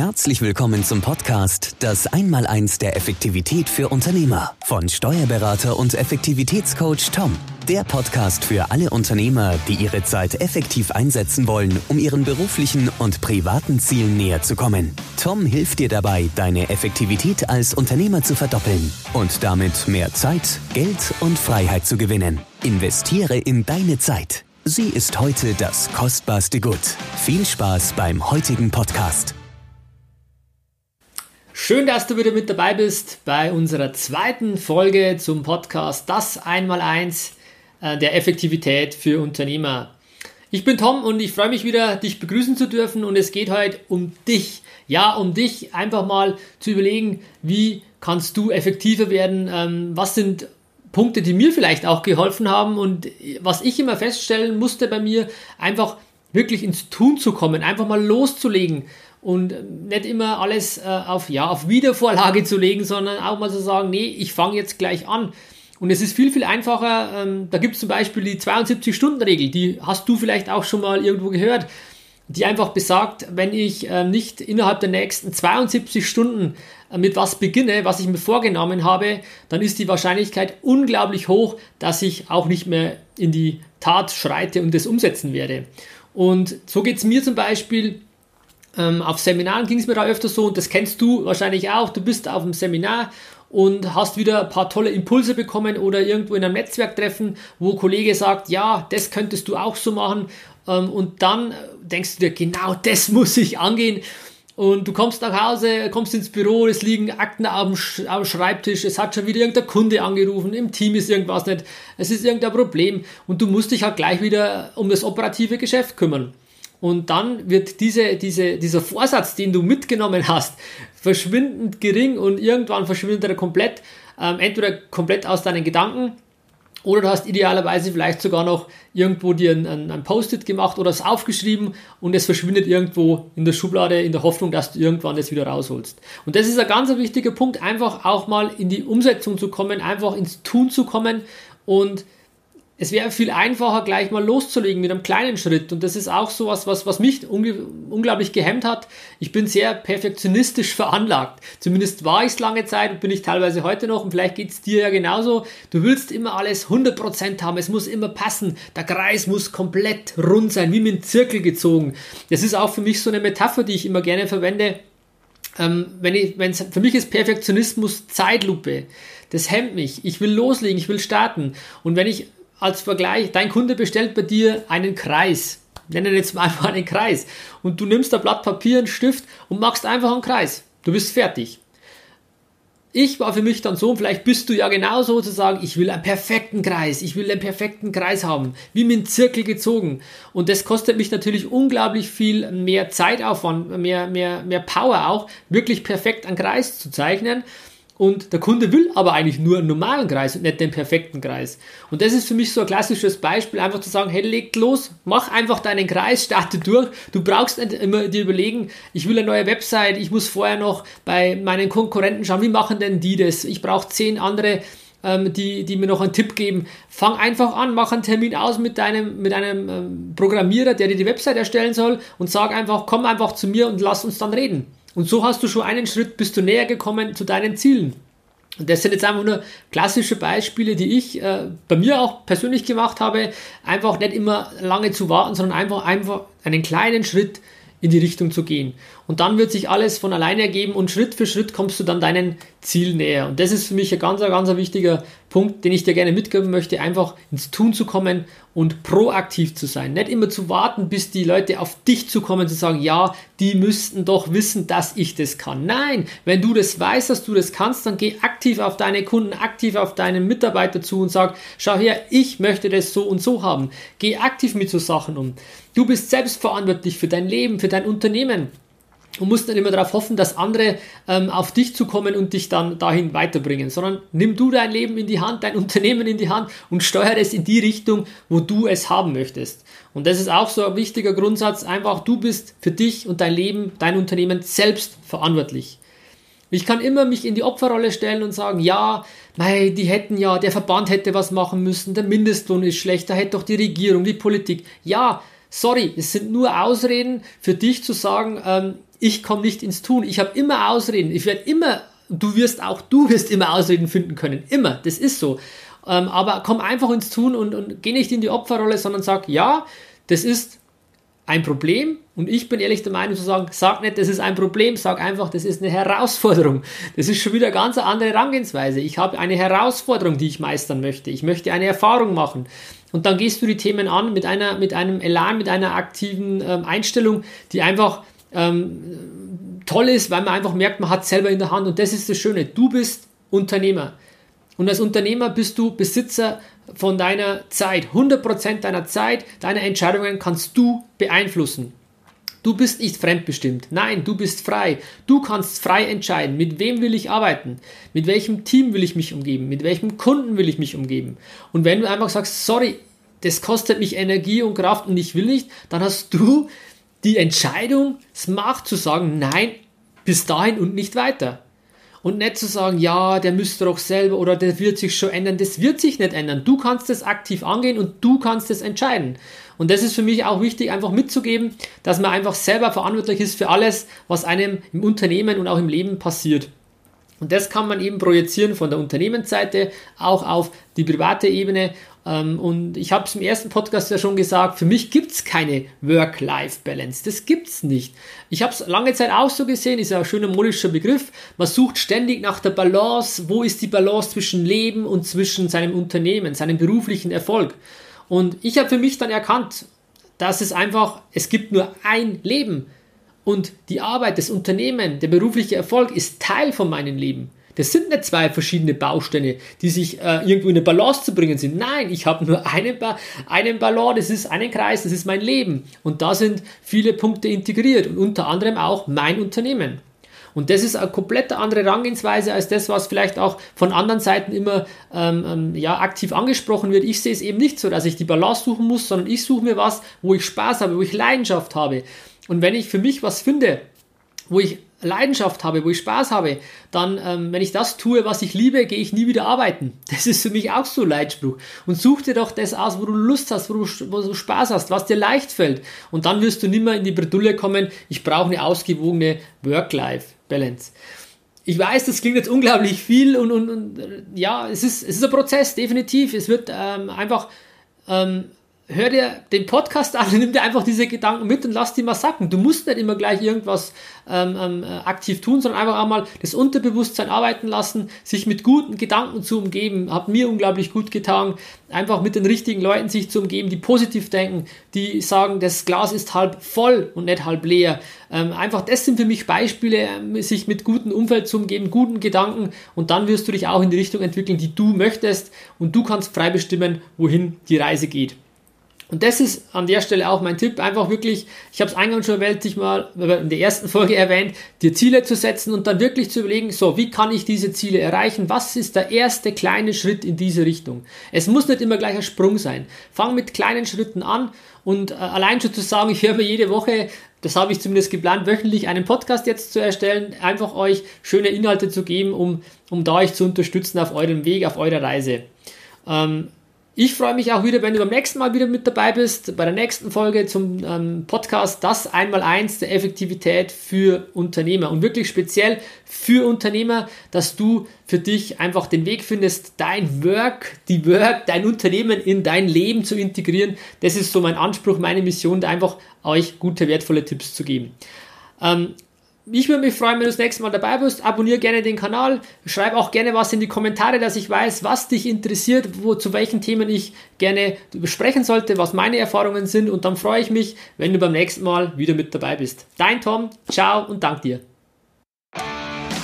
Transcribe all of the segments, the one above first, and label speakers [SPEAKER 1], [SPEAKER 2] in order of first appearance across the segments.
[SPEAKER 1] Herzlich willkommen zum Podcast Das Einmaleins der Effektivität für Unternehmer von Steuerberater und Effektivitätscoach Tom. Der Podcast für alle Unternehmer, die ihre Zeit effektiv einsetzen wollen, um ihren beruflichen und privaten Zielen näher zu kommen. Tom hilft dir dabei, deine Effektivität als Unternehmer zu verdoppeln und damit mehr Zeit, Geld und Freiheit zu gewinnen. Investiere in deine Zeit. Sie ist heute das kostbarste Gut. Viel Spaß beim heutigen Podcast.
[SPEAKER 2] Schön, dass du wieder mit dabei bist bei unserer zweiten Folge zum Podcast Das Einmaleins äh, der Effektivität für Unternehmer. Ich bin Tom und ich freue mich wieder, dich begrüßen zu dürfen und es geht heute um dich. Ja, um dich einfach mal zu überlegen, wie kannst du effektiver werden, ähm, was sind Punkte, die mir vielleicht auch geholfen haben und was ich immer feststellen musste bei mir, einfach wirklich ins Tun zu kommen, einfach mal loszulegen und nicht immer alles äh, auf, ja, auf Wiedervorlage zu legen, sondern auch mal zu sagen, nee, ich fange jetzt gleich an. Und es ist viel, viel einfacher. Ähm, da gibt es zum Beispiel die 72-Stunden-Regel, die hast du vielleicht auch schon mal irgendwo gehört, die einfach besagt, wenn ich äh, nicht innerhalb der nächsten 72 Stunden äh, mit was beginne, was ich mir vorgenommen habe, dann ist die Wahrscheinlichkeit unglaublich hoch, dass ich auch nicht mehr in die Tat schreite und das umsetzen werde. Und so geht es mir zum Beispiel ähm, auf Seminaren ging es mir da öfter so und das kennst du wahrscheinlich auch. Du bist auf einem Seminar und hast wieder ein paar tolle Impulse bekommen oder irgendwo in einem Netzwerktreffen, wo ein Kollege sagt, ja, das könntest du auch so machen. Ähm, und dann denkst du dir, genau das muss ich angehen. Und du kommst nach Hause, kommst ins Büro, es liegen Akten auf dem, Sch auf Schreibtisch, es hat schon wieder irgendein Kunde angerufen, im Team ist irgendwas nicht, es ist irgendein Problem und du musst dich halt gleich wieder um das operative Geschäft kümmern. Und dann wird diese, diese, dieser Vorsatz, den du mitgenommen hast, verschwindend gering und irgendwann verschwindet er komplett, ähm, entweder komplett aus deinen Gedanken oder du hast idealerweise vielleicht sogar noch irgendwo dir ein, ein, ein Post-it gemacht oder es aufgeschrieben und es verschwindet irgendwo in der Schublade in der Hoffnung, dass du irgendwann das wieder rausholst. Und das ist ein ganz wichtiger Punkt, einfach auch mal in die Umsetzung zu kommen, einfach ins Tun zu kommen und es wäre viel einfacher, gleich mal loszulegen mit einem kleinen Schritt. Und das ist auch so was, was, mich unglaublich gehemmt hat. Ich bin sehr perfektionistisch veranlagt. Zumindest war ich es lange Zeit und bin ich teilweise heute noch. Und vielleicht geht es dir ja genauso. Du willst immer alles 100% haben. Es muss immer passen. Der Kreis muss komplett rund sein, wie mit einem Zirkel gezogen. Das ist auch für mich so eine Metapher, die ich immer gerne verwende. Ähm, wenn ich, wenn's, für mich ist Perfektionismus Zeitlupe. Das hemmt mich. Ich will loslegen, ich will starten. Und wenn ich als Vergleich, dein Kunde bestellt bei dir einen Kreis. Nenne jetzt mal einfach einen Kreis. Und du nimmst ein Blatt Papier, einen Stift und machst einfach einen Kreis. Du bist fertig. Ich war für mich dann so, und vielleicht bist du ja genauso zu sagen, ich will einen perfekten Kreis, ich will einen perfekten Kreis haben, wie mit einem Zirkel gezogen. Und das kostet mich natürlich unglaublich viel mehr Zeitaufwand, mehr, mehr, mehr Power auch, wirklich perfekt einen Kreis zu zeichnen. Und der Kunde will aber eigentlich nur einen normalen Kreis und nicht den perfekten Kreis. Und das ist für mich so ein klassisches Beispiel, einfach zu sagen, hey, leg los, mach einfach deinen Kreis, starte durch. Du brauchst nicht immer dir überlegen, ich will eine neue Website, ich muss vorher noch bei meinen Konkurrenten schauen, wie machen denn die das? Ich brauche zehn andere ähm, die, die mir noch einen Tipp geben. Fang einfach an, mach einen Termin aus mit deinem, mit einem ähm, Programmierer, der dir die Website erstellen soll und sag einfach, komm einfach zu mir und lass uns dann reden. Und so hast du schon einen Schritt, bist du näher gekommen zu deinen Zielen. Und das sind jetzt einfach nur klassische Beispiele, die ich äh, bei mir auch persönlich gemacht habe. Einfach nicht immer lange zu warten, sondern einfach, einfach einen kleinen Schritt in die Richtung zu gehen. Und dann wird sich alles von alleine ergeben und Schritt für Schritt kommst du dann deinen Ziel näher. Und das ist für mich ein ganz, ganz wichtiger Punkt, den ich dir gerne mitgeben möchte, einfach ins Tun zu kommen und proaktiv zu sein. Nicht immer zu warten, bis die Leute auf dich zu kommen, zu sagen, ja, die müssten doch wissen, dass ich das kann. Nein, wenn du das weißt, dass du das kannst, dann geh aktiv auf deine Kunden, aktiv auf deinen Mitarbeiter zu und sag, schau her, ich möchte das so und so haben. Geh aktiv mit so Sachen um. Du bist selbst verantwortlich für dein Leben, für dein Unternehmen und musst nicht immer darauf hoffen, dass andere ähm, auf dich zukommen und dich dann dahin weiterbringen, sondern nimm du dein Leben in die Hand, dein Unternehmen in die Hand und steuere es in die Richtung, wo du es haben möchtest. Und das ist auch so ein wichtiger Grundsatz, einfach du bist für dich und dein Leben, dein Unternehmen selbst verantwortlich. Ich kann immer mich in die Opferrolle stellen und sagen, ja, mei, die hätten ja, der Verband hätte was machen müssen, der Mindestlohn ist schlecht, da hätte doch die Regierung, die Politik. Ja, sorry, es sind nur Ausreden für dich zu sagen, ähm, ich komme nicht ins Tun. Ich habe immer Ausreden. Ich werde immer, du wirst auch, du wirst immer Ausreden finden können. Immer. Das ist so. Ähm, aber komm einfach ins Tun und, und geh nicht in die Opferrolle, sondern sag, ja, das ist ein Problem und ich bin ehrlich der Meinung zu sagen, sag nicht, das ist ein Problem, sag einfach, das ist eine Herausforderung. Das ist schon wieder eine ganz andere Herangehensweise. Ich habe eine Herausforderung, die ich meistern möchte. Ich möchte eine Erfahrung machen. Und dann gehst du die Themen an mit, einer, mit einem Elan, mit einer aktiven ähm, Einstellung, die einfach ähm, toll ist, weil man einfach merkt, man hat selber in der Hand. Und das ist das Schöne. Du bist Unternehmer. Und als Unternehmer bist du Besitzer von deiner Zeit. 100% deiner Zeit, deine Entscheidungen kannst du beeinflussen. Du bist nicht fremdbestimmt. Nein, du bist frei. Du kannst frei entscheiden, mit wem will ich arbeiten, mit welchem Team will ich mich umgeben, mit welchem Kunden will ich mich umgeben. Und wenn du einfach sagst, sorry, das kostet mich Energie und Kraft und ich will nicht, dann hast du die Entscheidung, smart zu sagen, nein, bis dahin und nicht weiter. Und nicht zu sagen, ja, der müsste doch selber oder der wird sich schon ändern. Das wird sich nicht ändern. Du kannst es aktiv angehen und du kannst es entscheiden. Und das ist für mich auch wichtig, einfach mitzugeben, dass man einfach selber verantwortlich ist für alles, was einem im Unternehmen und auch im Leben passiert. Und das kann man eben projizieren von der Unternehmensseite auch auf die private Ebene. Ähm, und ich habe es im ersten Podcast ja schon gesagt, für mich gibt es keine Work-Life-Balance. Das gibt es nicht. Ich habe es lange Zeit auch so gesehen, ist ja ein schöner modischer Begriff. Man sucht ständig nach der Balance. Wo ist die Balance zwischen Leben und zwischen seinem Unternehmen, seinem beruflichen Erfolg? Und ich habe für mich dann erkannt, dass es einfach, es gibt nur ein Leben. Und die Arbeit, das Unternehmen, der berufliche Erfolg ist Teil von meinem Leben. Das sind nicht zwei verschiedene Bausteine, die sich äh, irgendwo in eine Balance zu bringen sind. Nein, ich habe nur einen, ba einen Ballon, das ist einen Kreis, das ist mein Leben. Und da sind viele Punkte integriert und unter anderem auch mein Unternehmen. Und das ist eine komplett andere Herangehensweise als das, was vielleicht auch von anderen Seiten immer ähm, ähm, ja, aktiv angesprochen wird. Ich sehe es eben nicht so, dass ich die Balance suchen muss, sondern ich suche mir was, wo ich Spaß habe, wo ich Leidenschaft habe. Und wenn ich für mich was finde, wo ich Leidenschaft habe, wo ich Spaß habe, dann, ähm, wenn ich das tue, was ich liebe, gehe ich nie wieder arbeiten. Das ist für mich auch so ein Leitspruch. Und such dir doch das aus, wo du Lust hast, wo du, wo du Spaß hast, was dir leicht fällt. Und dann wirst du nimmer in die Bredouille kommen, ich brauche eine ausgewogene Work-Life-Balance. Ich weiß, das klingt jetzt unglaublich viel und, und, und ja, es ist, es ist ein Prozess, definitiv. Es wird ähm, einfach ähm, hör dir den Podcast an, nimm dir einfach diese Gedanken mit und lass die mal sacken. Du musst nicht immer gleich irgendwas ähm, ähm, aktiv tun, sondern einfach einmal das Unterbewusstsein arbeiten lassen, sich mit guten Gedanken zu umgeben. Hat mir unglaublich gut getan, einfach mit den richtigen Leuten sich zu umgeben, die positiv denken, die sagen, das Glas ist halb voll und nicht halb leer. Ähm, einfach das sind für mich Beispiele, ähm, sich mit gutem Umfeld zu umgeben, guten Gedanken und dann wirst du dich auch in die Richtung entwickeln, die du möchtest und du kannst frei bestimmen, wohin die Reise geht. Und das ist an der Stelle auch mein Tipp, einfach wirklich, ich habe es eingangs schon erwähnt, sich mal in der ersten Folge erwähnt, dir Ziele zu setzen und dann wirklich zu überlegen, so, wie kann ich diese Ziele erreichen? Was ist der erste kleine Schritt in diese Richtung? Es muss nicht immer gleich ein Sprung sein. Fang mit kleinen Schritten an und äh, allein schon zu sagen, ich höre mir jede Woche, das habe ich zumindest geplant, wöchentlich einen Podcast jetzt zu erstellen, einfach euch schöne Inhalte zu geben, um, um da euch zu unterstützen auf eurem Weg, auf eurer Reise. Ähm, ich freue mich auch wieder, wenn du beim nächsten Mal wieder mit dabei bist, bei der nächsten Folge zum ähm, Podcast Das Einmaleins der Effektivität für Unternehmer und wirklich speziell für Unternehmer, dass du für dich einfach den Weg findest, dein Work, die Work, dein Unternehmen in dein Leben zu integrieren. Das ist so mein Anspruch, meine Mission, einfach euch gute, wertvolle Tipps zu geben. Ähm, ich würde mich freuen, wenn du das nächste Mal dabei bist. Abonniere gerne den Kanal. Schreib auch gerne was in die Kommentare, dass ich weiß, was dich interessiert, wo, zu welchen Themen ich gerne besprechen sollte, was meine Erfahrungen sind. Und dann freue ich mich, wenn du beim nächsten Mal wieder mit dabei bist. Dein Tom, ciao und dank dir.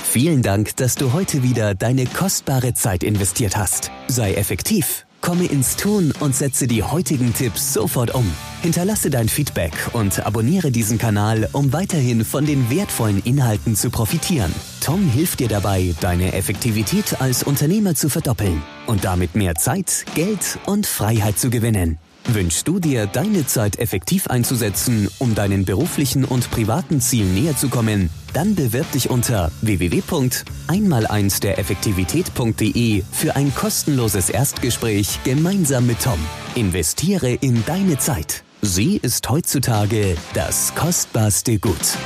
[SPEAKER 1] Vielen Dank, dass du heute wieder deine kostbare Zeit investiert hast. Sei effektiv Komme ins Tun und setze die heutigen Tipps sofort um. Hinterlasse dein Feedback und abonniere diesen Kanal, um weiterhin von den wertvollen Inhalten zu profitieren. Tom hilft dir dabei, deine Effektivität als Unternehmer zu verdoppeln und damit mehr Zeit, Geld und Freiheit zu gewinnen. Wünschst du dir, deine Zeit effektiv einzusetzen, um deinen beruflichen und privaten Zielen näher zu kommen? Dann bewirb dich unter www.einmal1 der Effektivität.de für ein kostenloses Erstgespräch gemeinsam mit Tom. Investiere in deine Zeit. Sie ist heutzutage das kostbarste Gut.